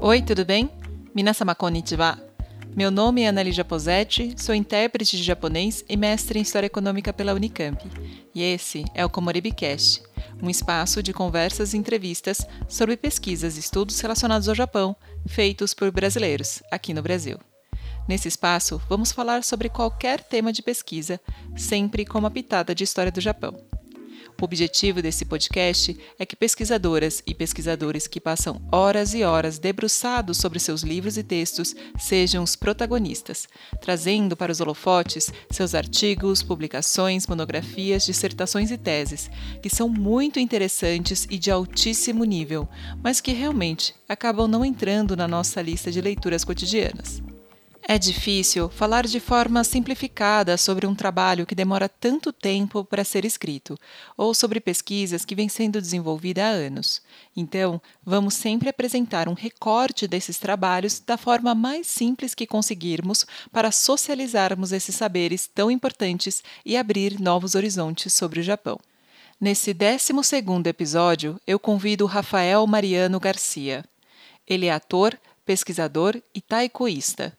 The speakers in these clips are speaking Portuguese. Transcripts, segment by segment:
Oi, tudo bem? Minasama konnichiwa. Meu nome é Annalisa Posetti, sou intérprete de japonês e mestre em História Econômica pela Unicamp. E esse é o Komoribicast, um espaço de conversas e entrevistas sobre pesquisas e estudos relacionados ao Japão, feitos por brasileiros, aqui no Brasil. Nesse espaço, vamos falar sobre qualquer tema de pesquisa, sempre com uma pitada de história do Japão. O objetivo desse podcast é que pesquisadoras e pesquisadores que passam horas e horas debruçados sobre seus livros e textos sejam os protagonistas, trazendo para os holofotes seus artigos, publicações, monografias, dissertações e teses, que são muito interessantes e de altíssimo nível, mas que realmente acabam não entrando na nossa lista de leituras cotidianas. É difícil falar de forma simplificada sobre um trabalho que demora tanto tempo para ser escrito, ou sobre pesquisas que vêm sendo desenvolvidas há anos. Então, vamos sempre apresentar um recorte desses trabalhos da forma mais simples que conseguirmos para socializarmos esses saberes tão importantes e abrir novos horizontes sobre o Japão. Nesse 12 episódio, eu convido Rafael Mariano Garcia. Ele é ator, pesquisador e taikoísta.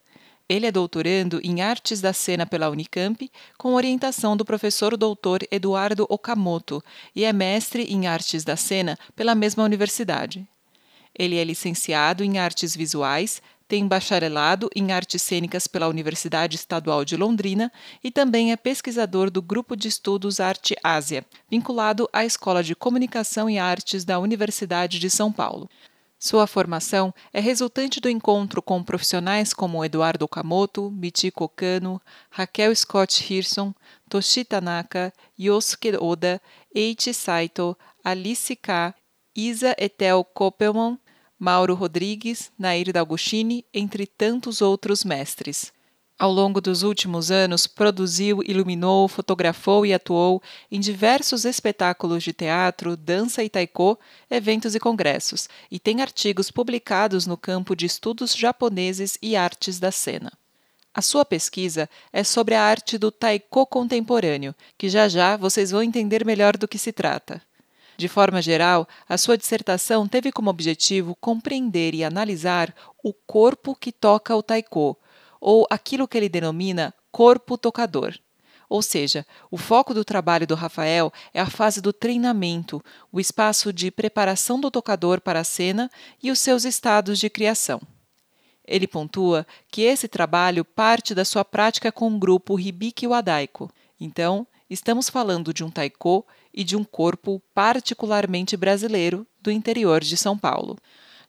Ele é doutorando em Artes da Cena pela Unicamp, com orientação do professor doutor Eduardo Okamoto, e é mestre em Artes da Cena pela mesma universidade. Ele é licenciado em Artes Visuais, tem bacharelado em Artes Cênicas pela Universidade Estadual de Londrina e também é pesquisador do Grupo de Estudos Arte Ásia, vinculado à Escola de Comunicação e Artes da Universidade de São Paulo. Sua formação é resultante do encontro com profissionais como Eduardo Okamoto, Michiko Kano, Raquel Scott Hirson, Toshi Tanaka, Yosuke Oda, Eiichi Saito, Alice K., Isa Etel Koppelman, Mauro Rodrigues, Nair D'Agostini, entre tantos outros mestres. Ao longo dos últimos anos, produziu, iluminou, fotografou e atuou em diversos espetáculos de teatro, dança e taiko, eventos e congressos, e tem artigos publicados no campo de estudos japoneses e artes da cena. A sua pesquisa é sobre a arte do taiko contemporâneo, que já já vocês vão entender melhor do que se trata. De forma geral, a sua dissertação teve como objetivo compreender e analisar o corpo que toca o taiko ou aquilo que ele denomina corpo tocador. Ou seja, o foco do trabalho do Rafael é a fase do treinamento, o espaço de preparação do tocador para a cena e os seus estados de criação. Ele pontua que esse trabalho parte da sua prática com o grupo Hibiki Wadaiko. Então, estamos falando de um taiko e de um corpo particularmente brasileiro do interior de São Paulo.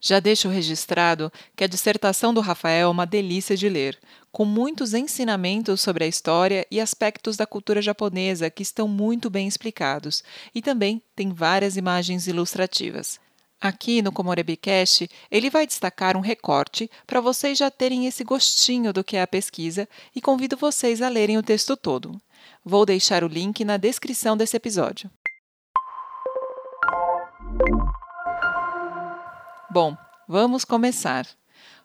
Já deixo registrado que a dissertação do Rafael é uma delícia de ler, com muitos ensinamentos sobre a história e aspectos da cultura japonesa que estão muito bem explicados, e também tem várias imagens ilustrativas. Aqui no Komorebicast, ele vai destacar um recorte para vocês já terem esse gostinho do que é a pesquisa e convido vocês a lerem o texto todo. Vou deixar o link na descrição desse episódio. Bom, vamos começar.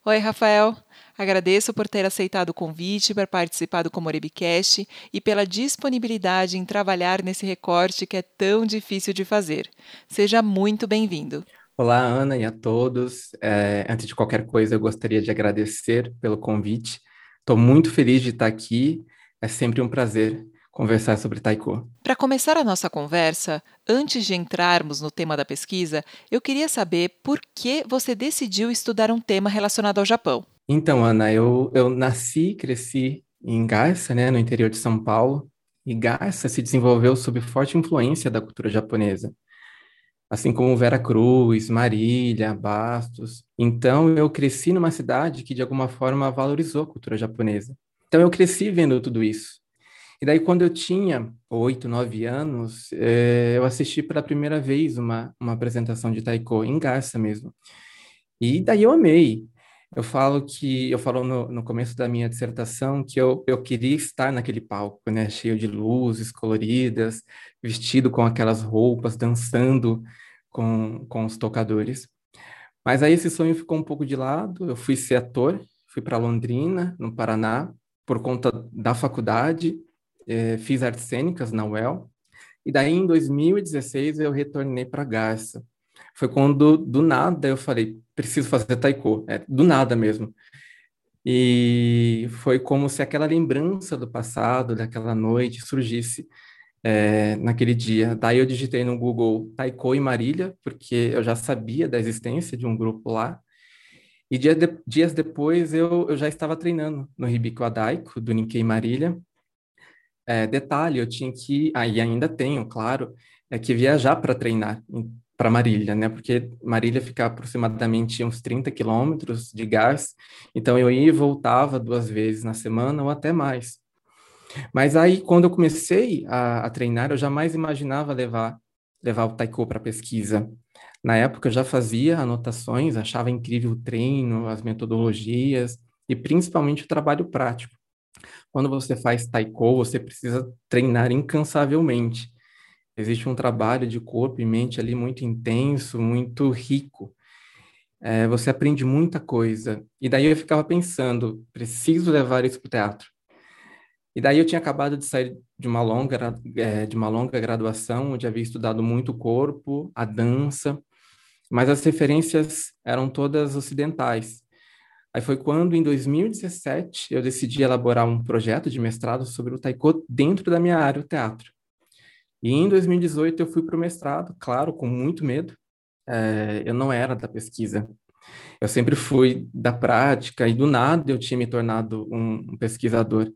Oi, Rafael. Agradeço por ter aceitado o convite para participar do Comorebicast e pela disponibilidade em trabalhar nesse recorte que é tão difícil de fazer. Seja muito bem-vindo. Olá, Ana, e a todos. É, antes de qualquer coisa, eu gostaria de agradecer pelo convite. Estou muito feliz de estar aqui. É sempre um prazer conversar sobre taiko. Para começar a nossa conversa, antes de entrarmos no tema da pesquisa, eu queria saber por que você decidiu estudar um tema relacionado ao Japão. Então, Ana, eu, eu nasci, cresci em Garça, né, no interior de São Paulo, e Garça se desenvolveu sob forte influência da cultura japonesa, assim como Vera Cruz, Marília, Bastos. Então, eu cresci numa cidade que de alguma forma valorizou a cultura japonesa. Então, eu cresci vendo tudo isso. E daí, quando eu tinha oito, nove anos, é, eu assisti pela primeira vez uma, uma apresentação de taiko, em Garça mesmo. E daí eu amei. Eu falo que, eu falo no, no começo da minha dissertação que eu, eu queria estar naquele palco, né, cheio de luzes coloridas, vestido com aquelas roupas, dançando com, com os tocadores. Mas aí esse sonho ficou um pouco de lado. Eu fui ser ator, fui para Londrina, no Paraná, por conta da faculdade. Eh, fiz artes cênicas na UEL. E daí, em 2016, eu retornei para Garça. Foi quando, do nada, eu falei, preciso fazer taiko. É, do nada mesmo. E foi como se aquela lembrança do passado, daquela noite, surgisse é, naquele dia. Daí eu digitei no Google Taiko e Marília, porque eu já sabia da existência de um grupo lá. E dia de, dias depois eu, eu já estava treinando no Hibiko Adaiko, do Nikkei Marília. É, detalhe, eu tinha que, aí ah, ainda tenho, claro, é que viajar para treinar para Marília, né? Porque Marília fica aproximadamente uns 30 quilômetros de gás, então eu ia e voltava duas vezes na semana ou até mais. Mas aí, quando eu comecei a, a treinar, eu jamais imaginava levar, levar o taiko para pesquisa. Na época, eu já fazia anotações, achava incrível o treino, as metodologias e principalmente o trabalho prático. Quando você faz taiko, você precisa treinar incansavelmente. Existe um trabalho de corpo e mente ali muito intenso, muito rico. É, você aprende muita coisa. E daí eu ficava pensando, preciso levar isso para o teatro. E daí eu tinha acabado de sair de uma longa, é, de uma longa graduação, onde havia estudado muito o corpo, a dança, mas as referências eram todas ocidentais. Aí foi quando, em 2017, eu decidi elaborar um projeto de mestrado sobre o taiko dentro da minha área, o teatro. E em 2018 eu fui para o mestrado, claro, com muito medo. É, eu não era da pesquisa. Eu sempre fui da prática e do nada eu tinha me tornado um, um pesquisador.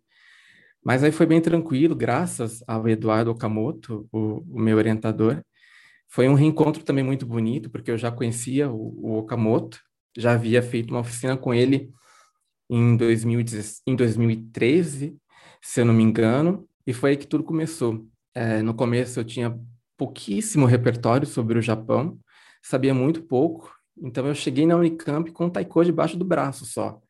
Mas aí foi bem tranquilo, graças ao Eduardo Okamoto, o, o, meu orientador. Foi um reencontro também muito bonito, porque eu já conhecia o, o Okamoto, já havia feito uma oficina com ele em, 2010, em 2013, se eu não me engano, e foi aí que tudo começou. É, no começo eu tinha pouquíssimo repertório sobre o Japão, sabia muito pouco, então eu cheguei na Unicamp com o taiko debaixo do braço só.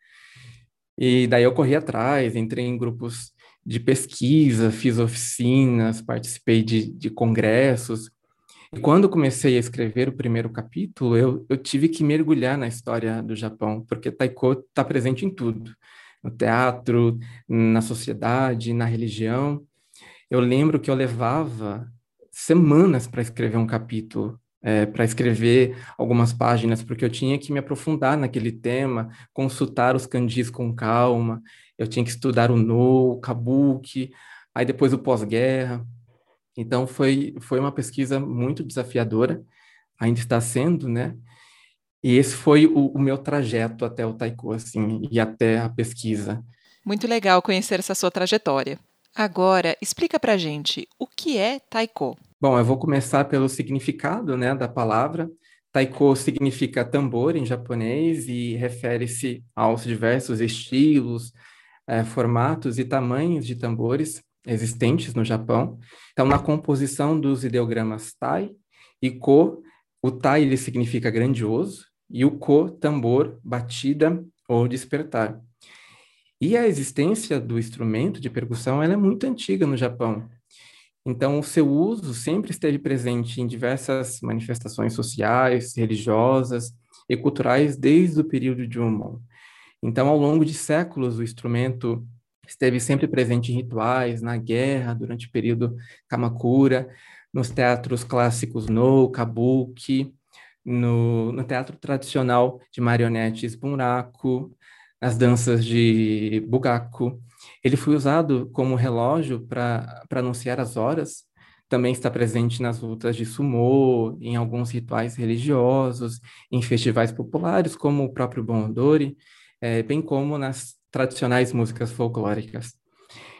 E daí eu corri atrás, entrei em grupos de pesquisa, fiz oficinas, participei de, de congressos. E quando comecei a escrever o primeiro capítulo, eu, eu tive que mergulhar na história do Japão, porque taiko está presente em tudo. No teatro, na sociedade, na religião eu lembro que eu levava semanas para escrever um capítulo, é, para escrever algumas páginas, porque eu tinha que me aprofundar naquele tema, consultar os kanjis com calma, eu tinha que estudar o no, o kabuki, aí depois o pós-guerra. Então foi foi uma pesquisa muito desafiadora, ainda está sendo, né? E esse foi o, o meu trajeto até o taiko, assim, e até a pesquisa. Muito legal conhecer essa sua trajetória. Agora, explica pra gente o que é taiko. Bom, eu vou começar pelo significado né, da palavra. Taiko significa tambor em japonês e refere-se aos diversos estilos, é, formatos e tamanhos de tambores existentes no Japão. Então, na composição dos ideogramas tai e ko, o tai ele significa grandioso e o ko, tambor, batida ou despertar. E a existência do instrumento de percussão ela é muito antiga no Japão. Então, o seu uso sempre esteve presente em diversas manifestações sociais, religiosas e culturais desde o período de Jumon. Então, ao longo de séculos, o instrumento esteve sempre presente em rituais, na guerra, durante o período Kamakura, nos teatros clássicos no, kabuki, no, no teatro tradicional de marionetes bunraku, nas danças de bugaku. Ele foi usado como relógio para anunciar as horas. Também está presente nas lutas de sumô, em alguns rituais religiosos, em festivais populares, como o próprio Bondori, é, bem como nas tradicionais músicas folclóricas.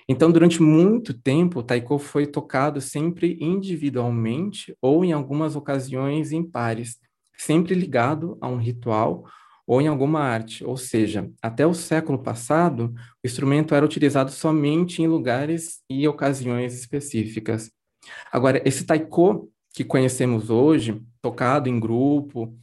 Então, durante muito tempo, o taiko foi tocado sempre individualmente ou em algumas ocasiões em pares, sempre ligado a um ritual ou em alguma arte, ou seja, até o século passado, o instrumento era utilizado somente em lugares e ocasiões específicas. Agora, esse taiko que conhecemos hoje, tocado em grupo,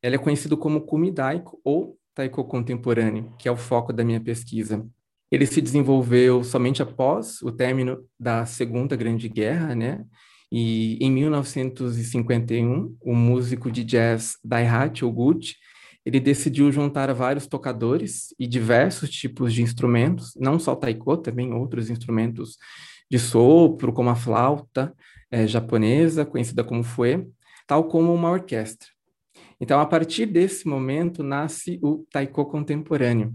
ele é conhecido como kumidaiko ou taiko contemporâneo, que é o foco da minha pesquisa. Ele se desenvolveu somente após o término da Segunda Grande Guerra, né? E em 1951, o músico de jazz Daihachi Oguchi ele decidiu juntar vários tocadores e diversos tipos de instrumentos, não só taiko, também outros instrumentos de sopro, como a flauta é, japonesa, conhecida como fue, tal como uma orquestra. Então, a partir desse momento, nasce o taiko contemporâneo.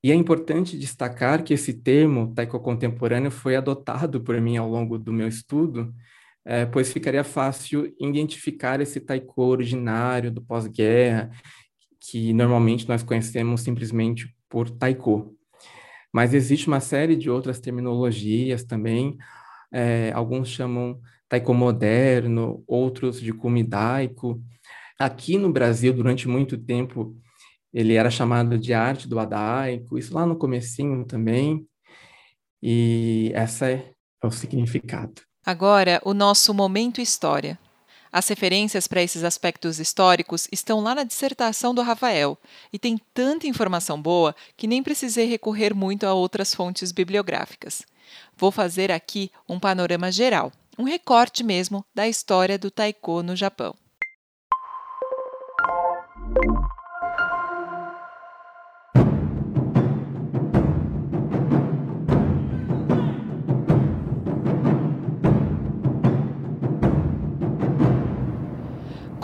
E é importante destacar que esse termo, taiko contemporâneo, foi adotado por mim ao longo do meu estudo, é, pois ficaria fácil identificar esse taiko originário do pós-guerra, que normalmente nós conhecemos simplesmente por taiko. Mas existe uma série de outras terminologias também, é, alguns chamam taiko moderno, outros de kumidaiko. Aqui no Brasil, durante muito tempo, ele era chamado de arte do adaico, isso lá no comecinho também, e essa é, é o significado. Agora, o nosso momento história. As referências para esses aspectos históricos estão lá na dissertação do Rafael, e tem tanta informação boa que nem precisei recorrer muito a outras fontes bibliográficas. Vou fazer aqui um panorama geral, um recorte mesmo da história do taiko no Japão. you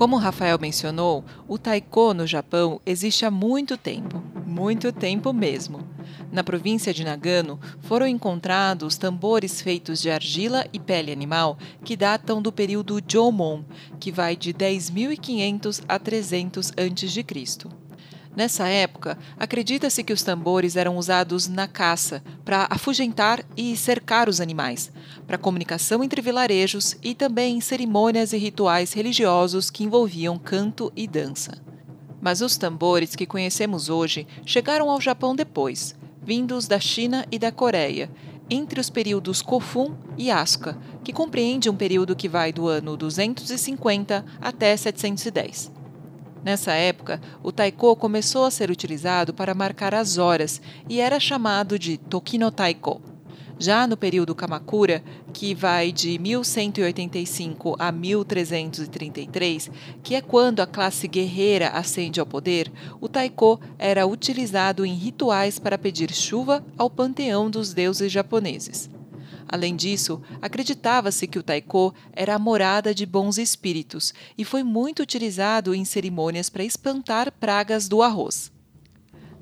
Como o Rafael mencionou, o taiko no Japão existe há muito tempo, muito tempo mesmo. Na província de Nagano foram encontrados tambores feitos de argila e pele animal que datam do período Jomon, que vai de 10.500 a 300 a.C. Nessa época, acredita-se que os tambores eram usados na caça, para afugentar e cercar os animais, para comunicação entre vilarejos e também em cerimônias e rituais religiosos que envolviam canto e dança. Mas os tambores que conhecemos hoje chegaram ao Japão depois, vindos da China e da Coreia, entre os períodos Kofun e Asuka, que compreende um período que vai do ano 250 até 710. Nessa época, o taiko começou a ser utilizado para marcar as horas e era chamado de Tokino Taiko. Já no período Kamakura, que vai de 1185 a 1333, que é quando a classe guerreira ascende ao poder, o taiko era utilizado em rituais para pedir chuva ao panteão dos deuses japoneses. Além disso, acreditava-se que o taiko era a morada de bons espíritos e foi muito utilizado em cerimônias para espantar pragas do arroz.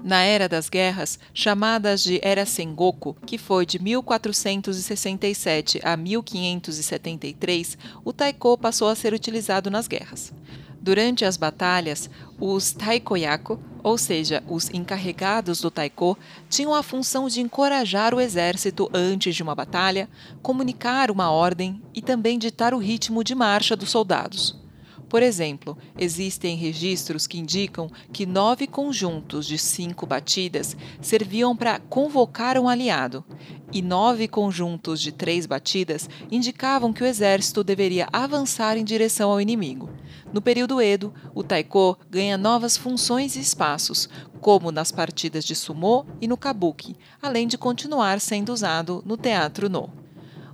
Na Era das Guerras, chamadas de Era Sengoku, que foi de 1467 a 1573, o taiko passou a ser utilizado nas guerras. Durante as batalhas, os taikoyaku, ou seja, os encarregados do taiko, tinham a função de encorajar o exército antes de uma batalha, comunicar uma ordem e também ditar o ritmo de marcha dos soldados. Por exemplo, existem registros que indicam que nove conjuntos de cinco batidas serviam para convocar um aliado, e nove conjuntos de três batidas indicavam que o exército deveria avançar em direção ao inimigo. No período Edo, o taiko ganha novas funções e espaços, como nas partidas de sumô e no kabuki, além de continuar sendo usado no teatro no.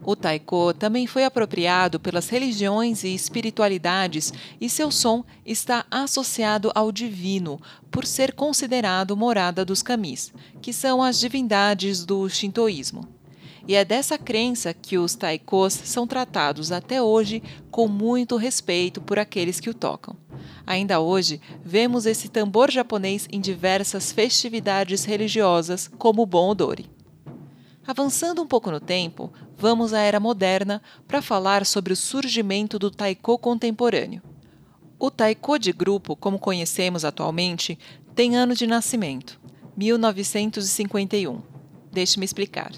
O taiko também foi apropriado pelas religiões e espiritualidades e seu som está associado ao divino, por ser considerado morada dos kamis, que são as divindades do shintoísmo. E é dessa crença que os taikos são tratados até hoje com muito respeito por aqueles que o tocam. Ainda hoje, vemos esse tambor japonês em diversas festividades religiosas, como o Bon Odori. Avançando um pouco no tempo, vamos à era moderna para falar sobre o surgimento do taiko contemporâneo. O taiko de grupo, como conhecemos atualmente, tem ano de nascimento, 1951. Deixe-me explicar.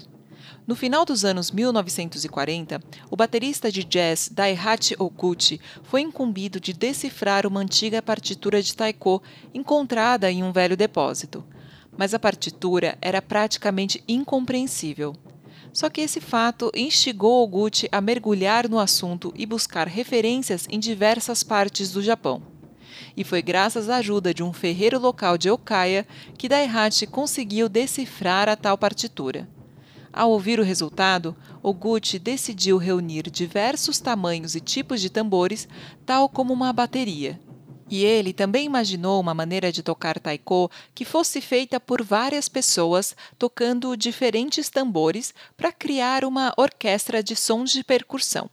No final dos anos 1940, o baterista de jazz Daihachi Okuchi foi incumbido de decifrar uma antiga partitura de taiko encontrada em um velho depósito mas a partitura era praticamente incompreensível. Só que esse fato instigou Oguchi a mergulhar no assunto e buscar referências em diversas partes do Japão. E foi graças à ajuda de um ferreiro local de Okaya que Daihachi conseguiu decifrar a tal partitura. Ao ouvir o resultado, Oguchi decidiu reunir diversos tamanhos e tipos de tambores, tal como uma bateria, E ele também imaginou uma maneira de tocar taiko que fosse feita por várias pessoas tocando diferentes tambores para criar uma orquestra de sons de percussão.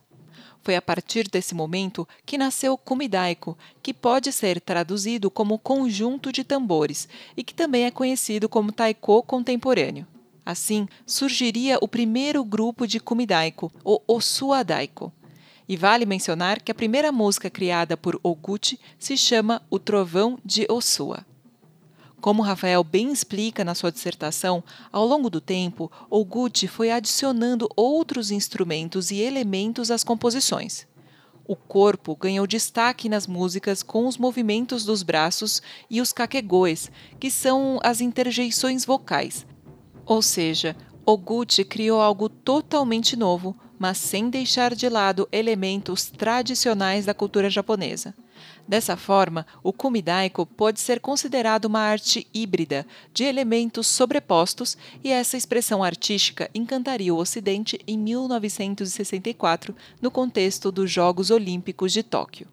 Foi a partir desse momento que nasceu kumidaiko, que pode ser traduzido como conjunto de tambores e que também é conhecido como taiko contemporâneo. Assim, surgiria o primeiro grupo de kumidaiko, o Osuadaiko. E vale mencionar que a primeira música criada por Oguchi se chama O Trovão de Osua. Como Rafael bem explica na sua dissertação, ao longo do tempo, Oguchi foi adicionando outros instrumentos e elementos às composições. O corpo ganhou destaque nas músicas com os movimentos dos braços e os kakegoes, que são as interjeições vocais, ou seja, Oguchi criou algo totalmente novo, mas sem deixar de lado elementos tradicionais da cultura japonesa. Dessa forma, o kumidaiko pode ser considerado uma arte híbrida de elementos sobrepostos, e essa expressão artística encantaria o Ocidente em 1964, no contexto dos Jogos Olímpicos de Tóquio.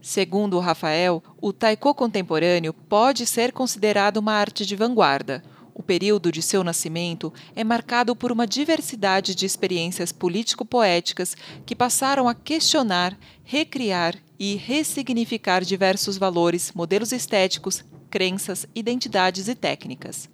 Segundo Rafael, o taiko contemporâneo pode ser considerado uma arte de vanguarda. O período de seu nascimento é marcado por uma diversidade de experiências político-poéticas que passaram a questionar, recriar e ressignificar diversos valores, modelos estéticos, crenças, identidades e técnicas.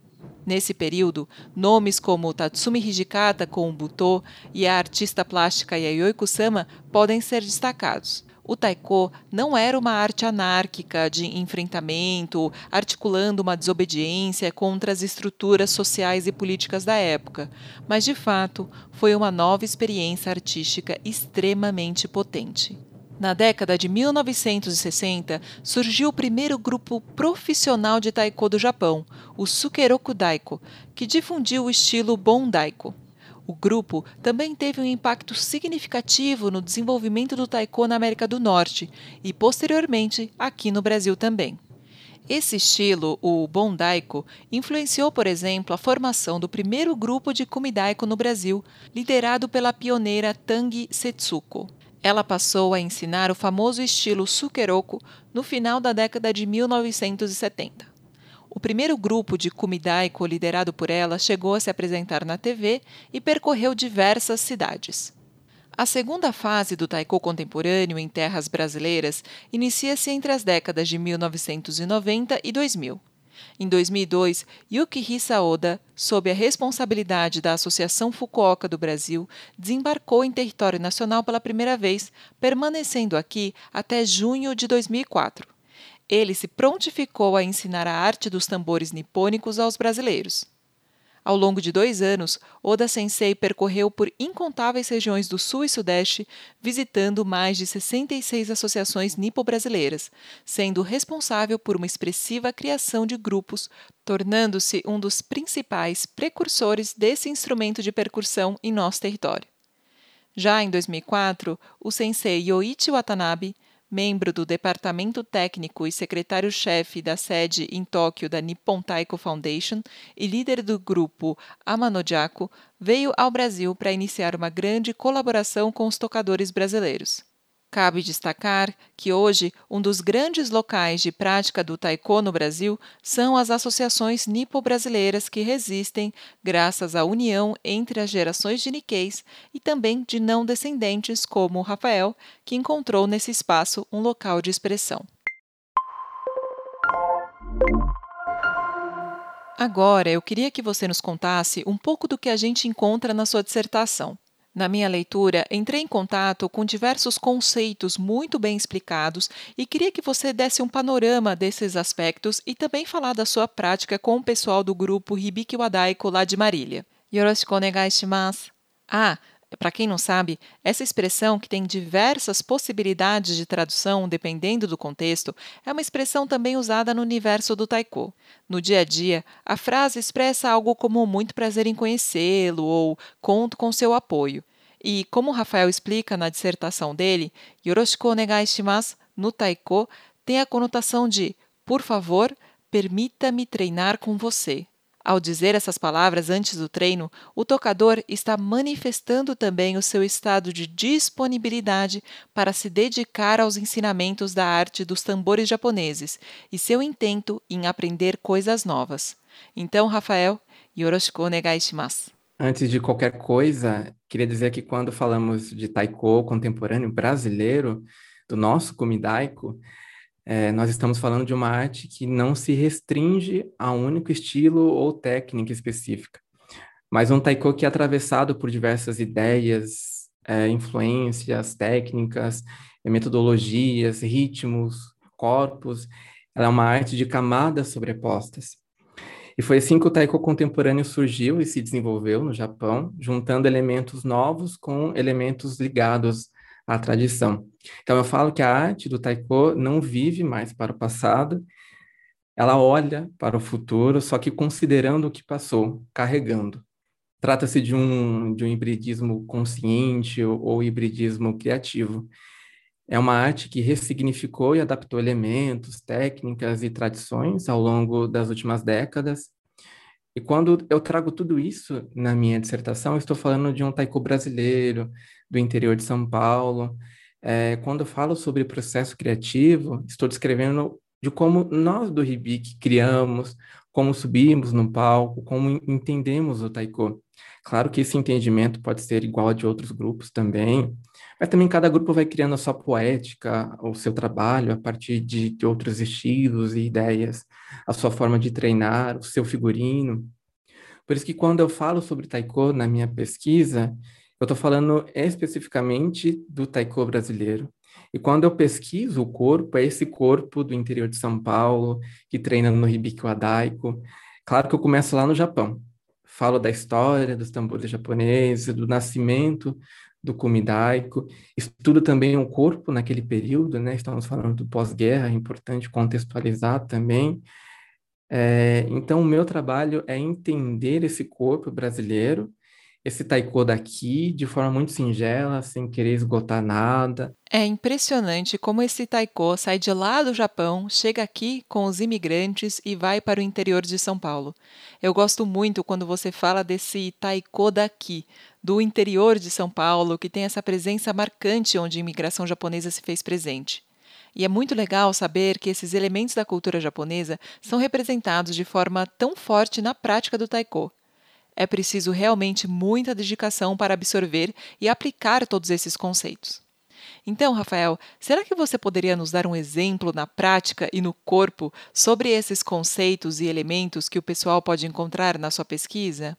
Nesse período, nomes como Tatsumi Hijikata com o Butô e a artista plástica Yayoi Kusama podem ser destacados o taiko não era uma arte anárquica de enfrentamento, articulando uma desobediência contra as estruturas sociais e políticas da época, mas de fato foi uma nova experiência artística extremamente potente. Na década de 1960, surgiu o primeiro grupo profissional de taiko do Japão, o Sukeroku Daiko, que difundiu o estilo Bondaiko. O grupo também teve um impacto significativo no desenvolvimento do taiko na América do Norte e, posteriormente, aqui no Brasil também. Esse estilo, o bondaiko, influenciou, por exemplo, a formação do primeiro grupo de kumidaiko no Brasil, liderado pela pioneira Tangi Setsuko. Ela passou a ensinar o famoso estilo sukeroku no final da década de 1970. O primeiro grupo de Kumidaiko liderado por ela chegou a se apresentar na TV e percorreu diversas cidades. A segunda fase do taiko contemporâneo em terras brasileiras inicia-se entre as décadas de 1990 e 2000. Em 2002, Yukihisa Oda, sob a responsabilidade da Associação Fukuoka do Brasil, desembarcou em território nacional pela primeira vez, permanecendo aqui até junho de 2004. Ele se prontificou a ensinar a arte dos tambores nipônicos aos brasileiros. Ao longo de dois anos, Oda Sensei percorreu por incontáveis regiões do Sul e Sudeste, visitando mais de 66 associações nipo-brasileiras, sendo responsável por uma expressiva criação de grupos, tornando-se um dos principais precursores desse instrumento de percussão em nosso território. Já em 2004, o sensei Yoichi Watanabe membro do departamento técnico e secretário-chefe da sede em Tóquio da Nippon Taiko Foundation e líder do grupo Amanojako, veio ao Brasil para iniciar uma grande colaboração com os tocadores brasileiros. Cabe destacar que hoje um dos grandes locais de prática do taiko no Brasil são as associações nipo-brasileiras que resistem graças à união entre as gerações de Nikkeis e também de não descendentes como Rafael, que encontrou nesse espaço um local de expressão. Agora, eu queria que você nos contasse um pouco do que a gente encontra na sua dissertação. Na minha leitura, entrei em contato com diversos conceitos muito bem explicados e queria que você desse um panorama desses aspectos e também falar da sua prática com o pessoal do grupo Hibiki Wadaiko lá de Marília. Yoroshiku onegai shimasu. Ah, para quem não sabe, essa expressão, que tem diversas possibilidades de tradução dependendo do contexto, é uma expressão também usada no universo do taiko. No dia a dia, a frase expressa algo como muito prazer em conhecê-lo ou conto com seu apoio. E, como Rafael explica na dissertação dele, Yoroshiku onegai shimasu no taiko tem a conotação de por favor, permita-me treinar com você. Ao dizer essas palavras antes do treino, o tocador está manifestando também o seu estado de disponibilidade para se dedicar aos ensinamentos da arte dos tambores japoneses e seu intento em aprender coisas novas. Então, Rafael, yoroshiku onegai shimasu. Antes de qualquer coisa, queria dizer que quando falamos de taiko contemporâneo brasileiro, do nosso Kumidaiko, é, nós estamos falando de uma arte que não se restringe a um único estilo ou técnica específica, mas um taiko que é atravessado por diversas ideias, é, influências, técnicas, metodologias, ritmos, corpos. Ela é uma arte de camadas sobrepostas. E foi assim que o taiko contemporâneo surgiu e se desenvolveu no Japão, juntando elementos novos com elementos ligados à tradição. Então eu falo que a arte do taiko não vive mais para o passado, ela olha para o futuro, só que considerando o que passou, carregando. Trata-se de um, de um hibridismo consciente ou, ou hibridismo criativo. É uma arte que ressignificou e adaptou elementos, técnicas e tradições ao longo das últimas décadas. E quando eu trago tudo isso na minha dissertação, estou falando de um taiko brasileiro, do interior de São Paulo. É, quando eu falo sobre processo criativo, estou descrevendo de como nós do Ribic criamos, como subimos no palco, como entendemos o taiko. Claro que esse entendimento pode ser igual a de outros grupos também, mas também cada grupo vai criando a sua poética, o seu trabalho a partir de, de outros estilos e ideias, a sua forma de treinar, o seu figurino. Por isso que quando eu falo sobre taiko na minha pesquisa, eu estou falando especificamente do taiko brasileiro. E quando eu pesquiso o corpo, é esse corpo do interior de São Paulo, que treina no Hibiki Wadaiko. Claro que eu começo lá no Japão. Falo da história dos tambores japoneses, do nascimento do Kumidaiko. Estudo também o corpo naquele período, né? Estamos falando do pós-guerra, é importante contextualizar também. É, então, o meu trabalho é entender esse corpo brasileiro esse taiko daqui de forma muito singela, sem querer esgotar nada. É impressionante como esse taiko sai de lá do Japão, chega aqui com os imigrantes e vai para o interior de São Paulo. Eu gosto muito quando você fala desse taiko daqui, do interior de São Paulo, que tem essa presença marcante onde a imigração japonesa se fez presente. E é muito legal saber que esses elementos da cultura japonesa são representados de forma tão forte na prática do taiko. É preciso realmente muita dedicação para absorver e aplicar todos esses conceitos. Então, Rafael, será que você poderia nos dar um exemplo na prática e no corpo sobre esses conceitos e elementos que o pessoal pode encontrar na sua pesquisa?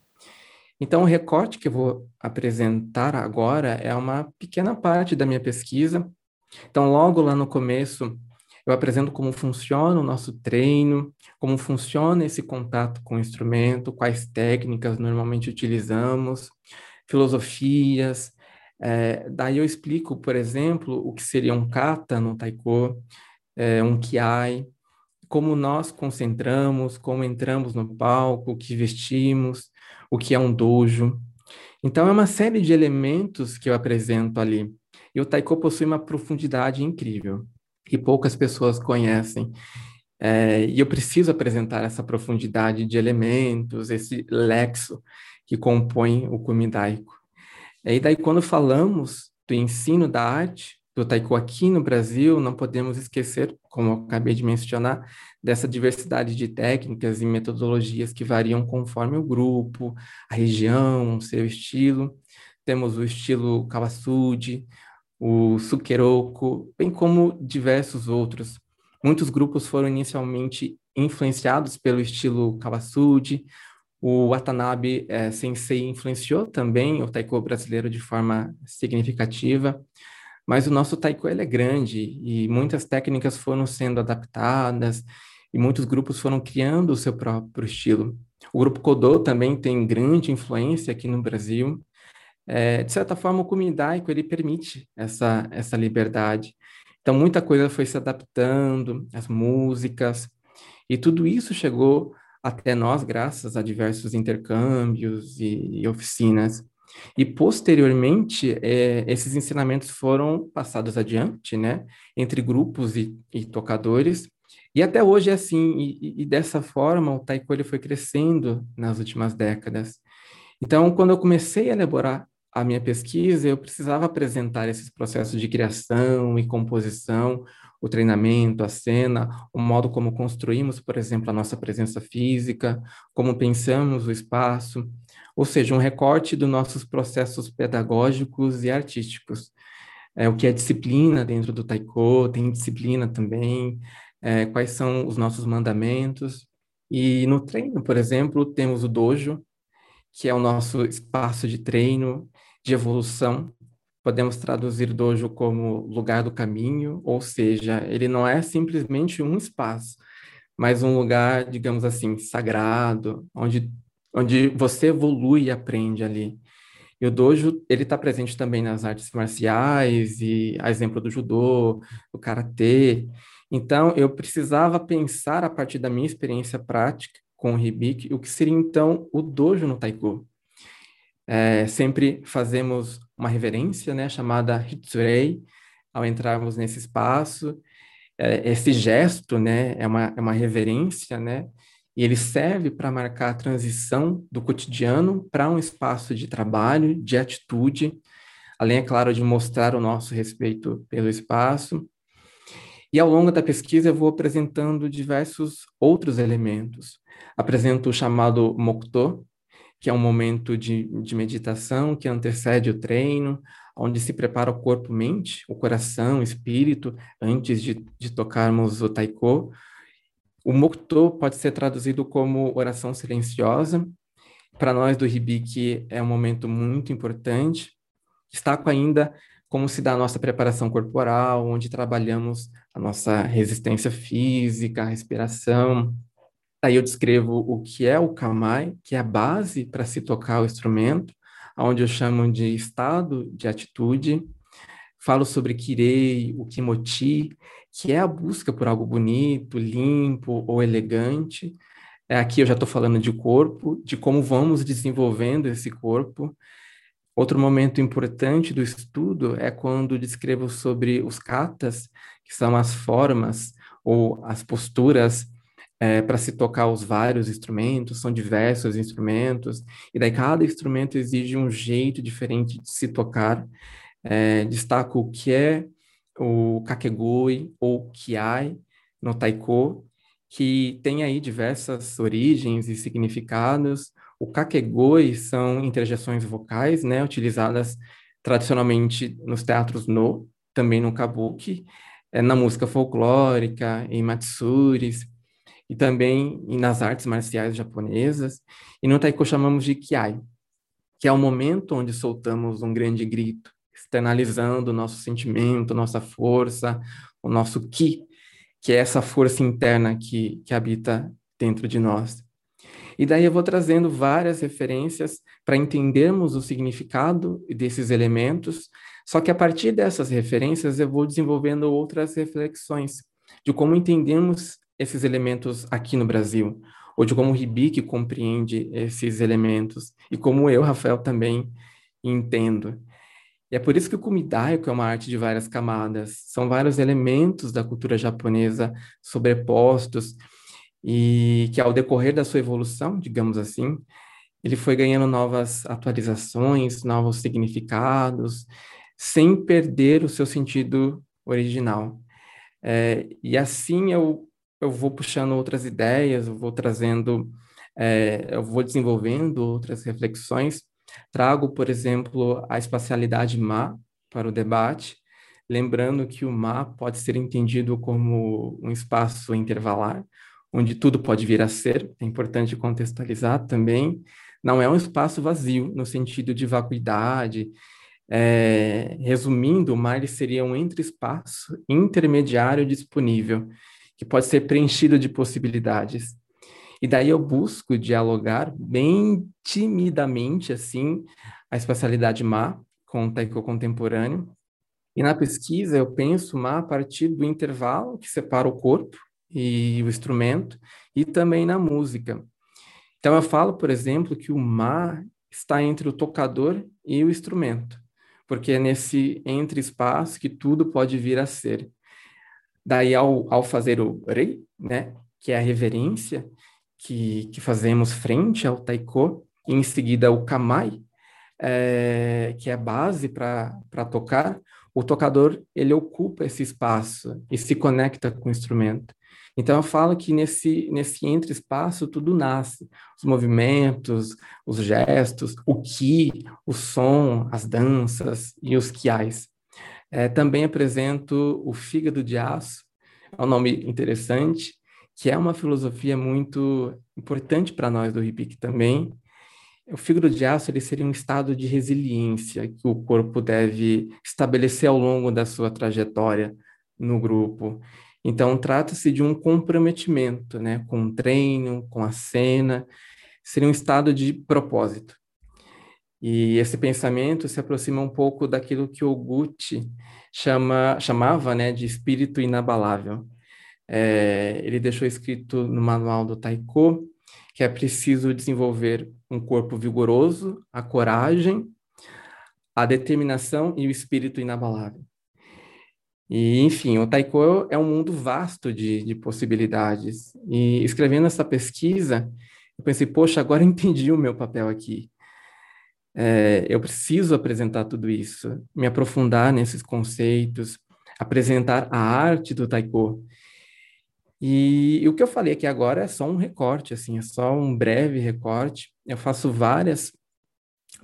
Então, o recorte que eu vou apresentar agora é uma pequena parte da minha pesquisa. Então, logo lá no começo, eu apresento como funciona o nosso treino, como funciona esse contato com o instrumento, quais técnicas normalmente utilizamos, filosofias. É, daí eu explico, por exemplo, o que seria um kata no taiko, é, um kiai, como nós concentramos, como entramos no palco, o que vestimos, o que é um dojo. Então é uma série de elementos que eu apresento ali. E o taiko possui uma profundidade incrível que poucas pessoas conhecem. É, e eu preciso apresentar essa profundidade de elementos, esse lexo que compõe o kumidaico. E daí, quando falamos do ensino da arte, do taiko aqui no Brasil, não podemos esquecer, como eu acabei de mencionar, dessa diversidade de técnicas e metodologias que variam conforme o grupo, a região, o seu estilo. Temos o estilo Kawasuji, o Sukeroku, bem como diversos outros. Muitos grupos foram inicialmente influenciados pelo estilo Kawasuji, o Watanabe é, Sensei influenciou também o taiko brasileiro de forma significativa, mas o nosso taiko ele é grande e muitas técnicas foram sendo adaptadas e muitos grupos foram criando o seu próprio estilo. O grupo Kodo também tem grande influência aqui no Brasil é, de certa forma, o Kumindaico ele permite essa, essa liberdade. Então, muita coisa foi se adaptando, as músicas, e tudo isso chegou até nós graças a diversos intercâmbios e, e oficinas. E, posteriormente, é, esses ensinamentos foram passados adiante, né, entre grupos e, e tocadores, E até hoje é assim, e, e dessa forma o taiko ele foi crescendo nas últimas décadas. Então, quando eu comecei a elaborar a minha pesquisa, eu precisava apresentar esses processos de criação e composição, o treinamento, a cena, o modo como construímos, por exemplo, a nossa presença física, como pensamos o espaço, ou seja, um recorte dos nossos processos pedagógicos e artísticos. É, o que é disciplina dentro do taiko, tem disciplina também, é, quais são os nossos mandamentos. E no treino, por exemplo, temos o dojo, que é o nosso espaço de treino, de evolução. Podemos traduzir dojo como lugar do caminho, ou seja, ele não é simplesmente um espaço, mas um lugar, digamos assim, sagrado, onde, onde você evolui e aprende ali. E o dojo, ele está presente também nas artes marciais, e a exemplo do judô, do karatê. Então, eu precisava pensar, a partir da minha experiência prática com o Hibiki, o que seria, então, o dojo no taiko. É, sempre fazemos uma reverência, né, chamada Hitsurei, ao entrarmos nesse espaço. É, esse gesto, né, é uma, é uma reverência, né, e ele serve para marcar a transição do cotidiano para um espaço de trabalho, de atitude, além, é claro, de mostrar o nosso respeito pelo espaço. E ao longo da pesquisa eu vou apresentando diversos outros elementos. Apresento o chamado Mokto, que é um momento de, de meditação que antecede o treino, onde se prepara o corpo-mente, o coração, o espírito, antes de, de tocarmos o taiko, o Mokto pode ser traduzido como oração silenciosa. Para nós do Hibiki é um momento muito importante. Destaco ainda como se dá a nossa preparação corporal, onde trabalhamos a nossa resistência física, a respiração. Aí eu descrevo o que é o kamai, que é a base para se tocar o instrumento, onde eu chamo de estado de atitude. Falo sobre kirei, o kimoti, que é a busca por algo bonito, limpo ou elegante. É, aqui eu já estou falando de corpo, de como vamos desenvolvendo esse corpo. Outro momento importante do estudo é quando descrevo sobre os katas, que são as formas ou as posturas é, para se tocar os vários instrumentos, são diversos instrumentos, e daí cada instrumento exige um jeito diferente de se tocar. É, destaco o que é o kakegoi ou kiai no taiko, que tem aí diversas origens e significados. O kakegoi são interjeições vocais, né, utilizadas tradicionalmente nos teatros no, também no kabuki, é, na música folclórica, em matsuris, e também nas artes marciais japonesas. E no taiko chamamos de kiai, que é o momento onde soltamos um grande grito, externalizando o nosso sentimento, nossa força, o nosso ki, que é essa força interna que, que habita dentro de nós. E daí eu vou trazendo várias referências para entendermos o significado desses elementos, só que a partir dessas referências eu vou desenvolvendo outras reflexões de como entendemos esses elementos aqui no Brasil, ou de como o Ribic compreende esses elementos, e como eu, Rafael, também entendo. E é por isso que o kumidaico é uma arte de várias camadas. São vários elementos da cultura japonesa sobrepostos e que ao decorrer da sua evolução, digamos assim, ele foi ganhando novas atualizações, novos significados, sem perder o seu sentido original. É, e assim eu, eu vou puxando outras ideias, eu vou trazendo, é, eu vou desenvolvendo outras reflexões Trago, por exemplo, a espacialidade má para o debate, lembrando que o má pode ser entendido como um espaço intervalar, onde tudo pode vir a ser, é importante contextualizar também, não é um espaço vazio, no sentido de vacuidade. É, resumindo, o mar seria um entre-espaço intermediário disponível, que pode ser preenchido de possibilidades. E daí eu busco dialogar bem timidamente, assim, a espacialidade má com o taiko contemporâneo. E na pesquisa eu penso má a partir do intervalo que separa o corpo e o instrumento, e também na música. Então eu falo, por exemplo, que o má está entre o tocador e o instrumento, porque é nesse entre espaço que tudo pode vir a ser. Daí, ao, ao fazer o rei, né, que é a reverência que, que fazemos frente ao taiko, e em seguida o kamai, é, que é a base para tocar, o tocador ele ocupa esse espaço e se conecta com o instrumento. Então eu falo que nesse nesse entre espaço tudo nasce, os movimentos, os gestos, o ki, o som, as danças e os kiais. É, também apresento o fígado de aço, é um nome interessante, que é uma filosofia muito importante para nós do Hipik também. O fígado de aço ele seria um estado de resiliência que o corpo deve estabelecer ao longo da sua trajetória no grupo. Então, trata-se de um comprometimento né, com o treino, com a cena, seria um estado de propósito. E esse pensamento se aproxima um pouco daquilo que o Gucci chama, chamava né, de espírito inabalável. É, ele deixou escrito no manual do Taiko que é preciso desenvolver um corpo vigoroso, a coragem, a determinação e o espírito inabalável. E, enfim, o Taiko é um mundo vasto de, de possibilidades. E escrevendo essa pesquisa, eu pensei, poxa, agora entendi o meu papel aqui. É, eu preciso apresentar tudo isso, me aprofundar nesses conceitos, apresentar a arte do taiko. E, e, o que eu falei aqui agora é só um recorte, assim, é só um breve recorte. Eu faço várias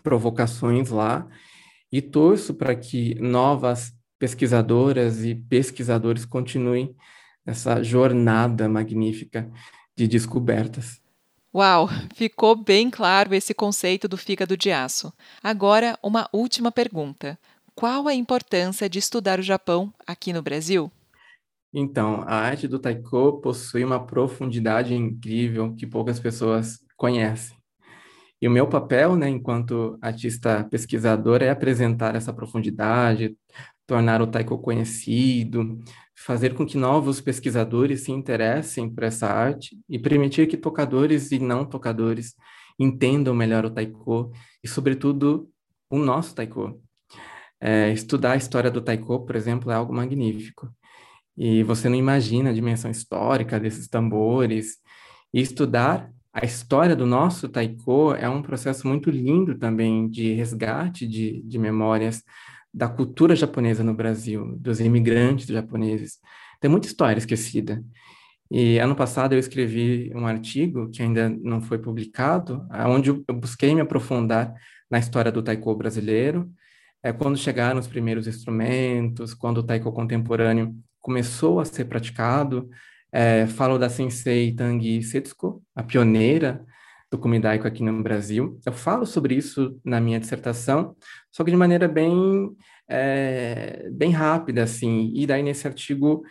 provocações lá e torço para que novas pesquisadoras e pesquisadores continuem essa jornada magnífica de descobertas. Uau, ficou bem claro esse conceito do fígado de aço. Agora, uma última pergunta. Qual a importância de estudar o Japão aqui no Brasil? Então, a arte do taiko possui uma profundidade incrível que poucas pessoas conhecem. E o meu papel, né, enquanto artista pesquisador, é apresentar essa profundidade, tornar o taiko conhecido, fazer com que novos pesquisadores se interessem por essa arte e permitir que tocadores e não tocadores entendam melhor o taiko e, sobretudo, o nosso taiko. É, estudar a história do taiko, por exemplo, é algo magnífico. E você não imagina a dimensão histórica desses tambores. E estudar a história do nosso taiko é um processo muito lindo também de resgate de, de memórias da cultura japonesa no Brasil, dos imigrantes japoneses. Tem muita história esquecida. E ano passado eu escrevi um artigo que ainda não foi publicado, onde eu busquei me aprofundar na história do taiko brasileiro, é quando chegaram os primeiros instrumentos, quando o taiko contemporâneo começou a ser praticado. É, falo da sensei Tangi Setsuko, a pioneira do aqui no Brasil. Eu falo sobre isso na minha dissertação, só que de maneira bem, é, bem rápida, assim. E daí, nesse artigo,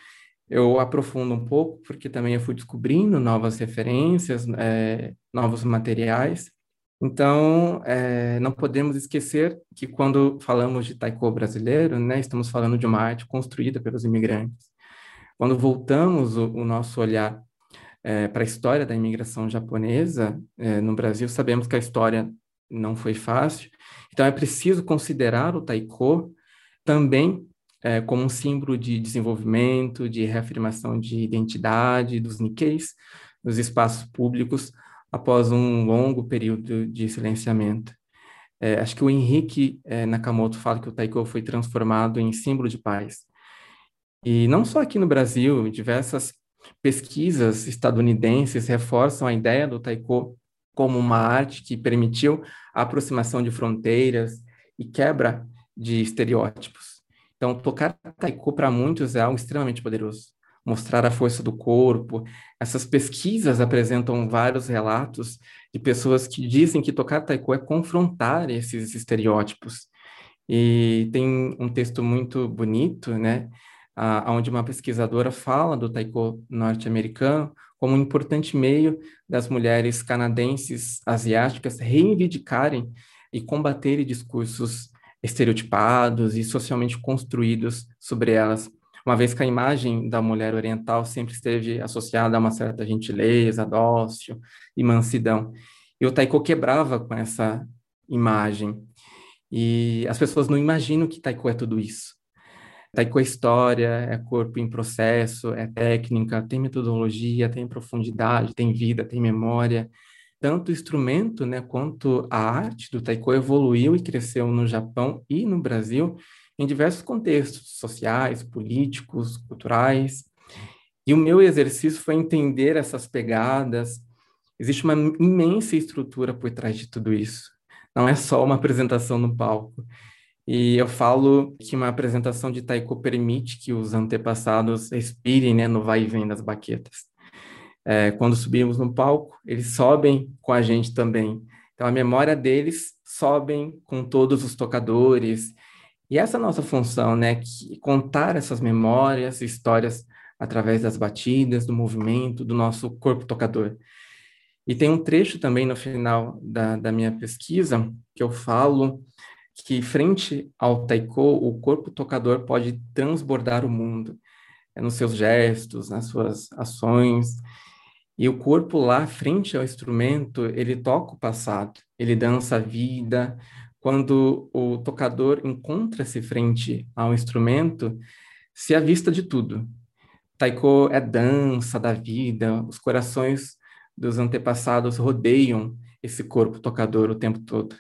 eu aprofundo um pouco, porque também eu fui descobrindo novas referências, é, novos materiais. Então, é, não podemos esquecer que quando falamos de taiko brasileiro, né, estamos falando de uma arte construída pelos imigrantes. Quando voltamos o, o nosso olhar é, para a história da imigração japonesa é, no Brasil, sabemos que a história não foi fácil, então é preciso considerar o taiko também é, como um símbolo de desenvolvimento, de reafirmação de identidade dos Nikkeis, nos espaços públicos, após um longo período de silenciamento. É, acho que o Henrique é, Nakamoto fala que o taiko foi transformado em símbolo de paz. E não só aqui no Brasil, diversas pesquisas estadunidenses reforçam a ideia do taiko como uma arte que permitiu a aproximação de fronteiras e quebra de estereótipos. Então, tocar taiko para muitos é algo extremamente poderoso. Mostrar a força do corpo. Essas pesquisas apresentam vários relatos de pessoas que dizem que tocar taiko é confrontar esses estereótipos. E tem um texto muito bonito, né, onde uma pesquisadora fala do taiko norte-americano como um importante meio das mulheres canadenses asiáticas reivindicarem e combaterem discursos estereotipados e socialmente construídos sobre elas, uma vez que a imagem da mulher oriental sempre esteve associada a uma certa gentileza, dócil e mansidão. E o taiko quebrava com essa imagem. E as pessoas não imaginam que taiko é tudo isso. Taiko é história, é corpo em processo, é técnica, tem metodologia, tem profundidade, tem vida, tem memória. Tanto o instrumento, né, quanto a arte do taiko evoluiu e cresceu no Japão e no Brasil em diversos contextos sociais, políticos, culturais. E o meu exercício foi entender essas pegadas. Existe uma imensa estrutura por trás de tudo isso. Não é só uma apresentação no palco. E eu falo que uma apresentação de taiko permite que os antepassados respirem né, no vai e vem das baquetas. É, quando subimos no palco, eles sobem com a gente também. Então, a memória deles sobem com todos os tocadores. E essa é a nossa função, né? Que, contar essas memórias, histórias através das batidas, do movimento, do nosso corpo tocador. E tem um trecho também no final da, da minha pesquisa que eu falo que frente ao taiko, o corpo tocador pode transbordar o mundo, é nos seus gestos, nas suas ações. E o corpo lá, frente ao instrumento, ele toca o passado, ele dança a vida. Quando o tocador encontra-se frente ao instrumento, se avista de tudo. Taiko é dança da vida, os corações dos antepassados rodeiam esse corpo tocador o tempo todo.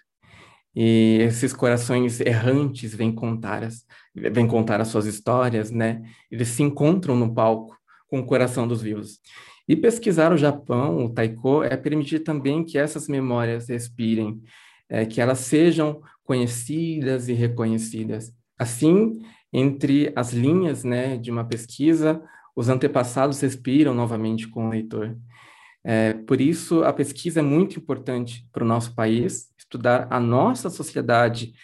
E esses corações errantes vêm contar as, vêm contar as suas histórias, né? Eles se encontram no palco com o coração dos vivos. E pesquisar o Japão, o taiko, é permitir também que essas memórias respirem, é, que elas sejam conhecidas e reconhecidas. Assim, entre as linhas né, de uma pesquisa, os antepassados respiram novamente com o leitor. É, por isso, a pesquisa é muito importante para o nosso país, estudar a nossa sociedade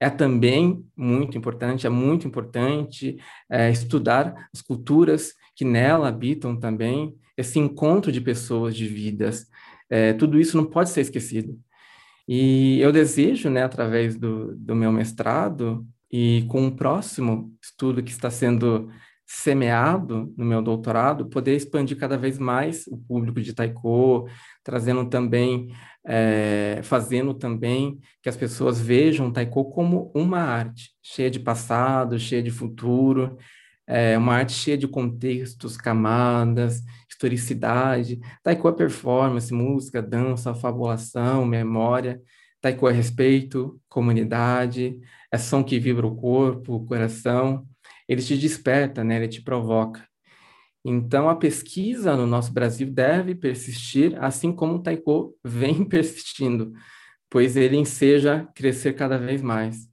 é também muito importante, é muito importante é, estudar as culturas que nela habitam também, esse encontro de pessoas, de vidas, é, tudo isso não pode ser esquecido. E eu desejo, né, através do, do meu mestrado e com o próximo estudo que está sendo semeado no meu doutorado, poder expandir cada vez mais o público de taiko, trazendo também, é, fazendo também que as pessoas vejam taiko como uma arte cheia de passado, cheia de futuro, é, uma arte cheia de contextos, camadas, historicidade. Taiko é performance, música, dança, fabulação, memória. Taiko é respeito, comunidade, é som que vibra o corpo, o coração ele te desperta, né? Ele te provoca. Então, a pesquisa no nosso Brasil deve persistir, assim como o taiko vem persistindo, pois ele enseja crescer cada vez mais.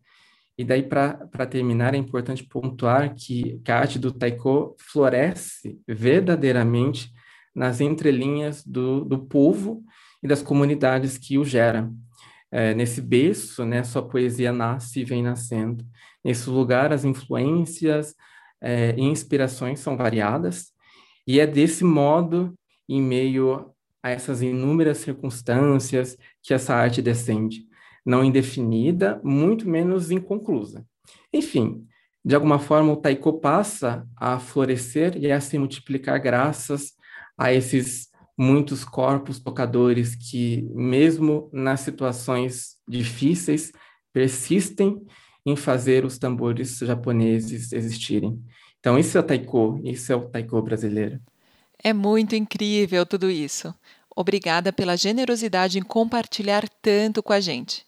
E daí, para terminar, é importante pontuar que, que a arte do taiko floresce verdadeiramente nas entrelinhas do, do povo e das comunidades que o geram. É, nesse berço, né, sua poesia nasce e vem nascendo. Nesse lugar, as influências é, e inspirações são variadas, e é desse modo, em meio a essas inúmeras circunstâncias, que essa arte descende, não indefinida, muito menos inconclusa. Enfim, de alguma forma, o taiko passa a florescer e a se multiplicar graças a esses muitos corpos tocadores que, mesmo nas situações difíceis, persistem em fazer os tambores japoneses existirem. Então, isso é o taiko, isso é o taiko brasileiro. É muito incrível tudo isso. Obrigada pela generosidade em compartilhar tanto com a gente.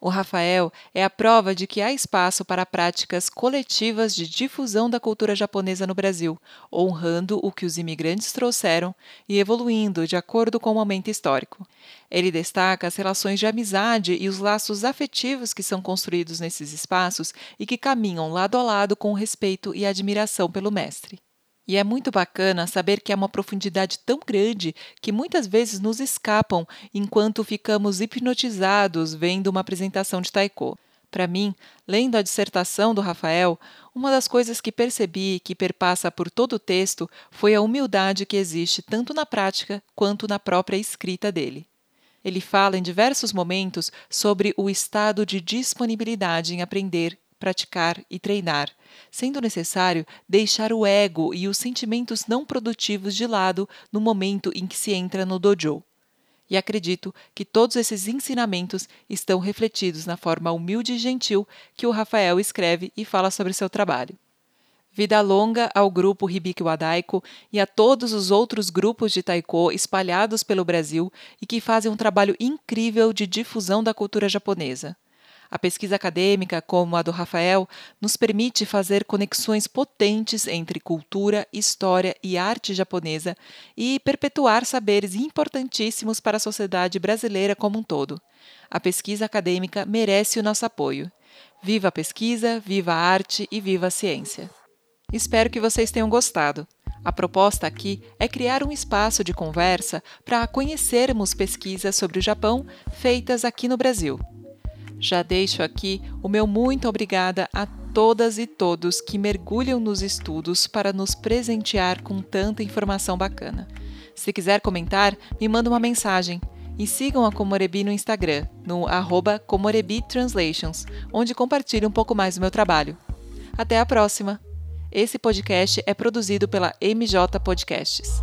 O Rafael é a prova de que há espaço para práticas coletivas de difusão da cultura japonesa no Brasil, honrando o que os imigrantes trouxeram e evoluindo de acordo com o momento histórico. Ele destaca as relações de amizade e os laços afetivos que são construídos nesses espaços e que caminham lado a lado com respeito e admiração pelo mestre. E é muito bacana saber que há uma profundidade tão grande que muitas vezes nos escapam enquanto ficamos hipnotizados vendo uma apresentação de taiko. Para mim, lendo a dissertação do Rafael, uma das coisas que percebi que perpassa por todo o texto foi a humildade que existe tanto na prática quanto na própria escrita dele. Ele fala em diversos momentos sobre o estado de disponibilidade em aprender praticar e treinar, sendo necessário deixar o ego e os sentimentos não produtivos de lado no momento em que se entra no dojo. E acredito que todos esses ensinamentos estão refletidos na forma humilde e gentil que o Rafael escreve e fala sobre seu trabalho. Vida longa ao grupo Hibiki Wadaiko e a todos os outros grupos de taiko espalhados pelo Brasil e que fazem um trabalho incrível de difusão da cultura japonesa. A pesquisa acadêmica, como a do Rafael, nos permite fazer conexões potentes entre cultura, história e arte japonesa e perpetuar saberes importantíssimos para a sociedade brasileira como um todo. A pesquisa acadêmica merece o nosso apoio. Viva a pesquisa, viva a arte e viva a ciência. Espero que vocês tenham gostado. A proposta aqui é criar um espaço de conversa para conhecermos pesquisas sobre o Japão feitas aqui no Brasil. Já deixo aqui o meu muito obrigada a todas e todos que mergulham nos estudos para nos presentear com tanta informação bacana. Se quiser comentar, me manda uma mensagem. E sigam a Comorebi no Instagram, no arroba Comorebi Translations, onde compartilho um pouco mais do meu trabalho. Até a próxima! Esse podcast é produzido pela MJ Podcasts.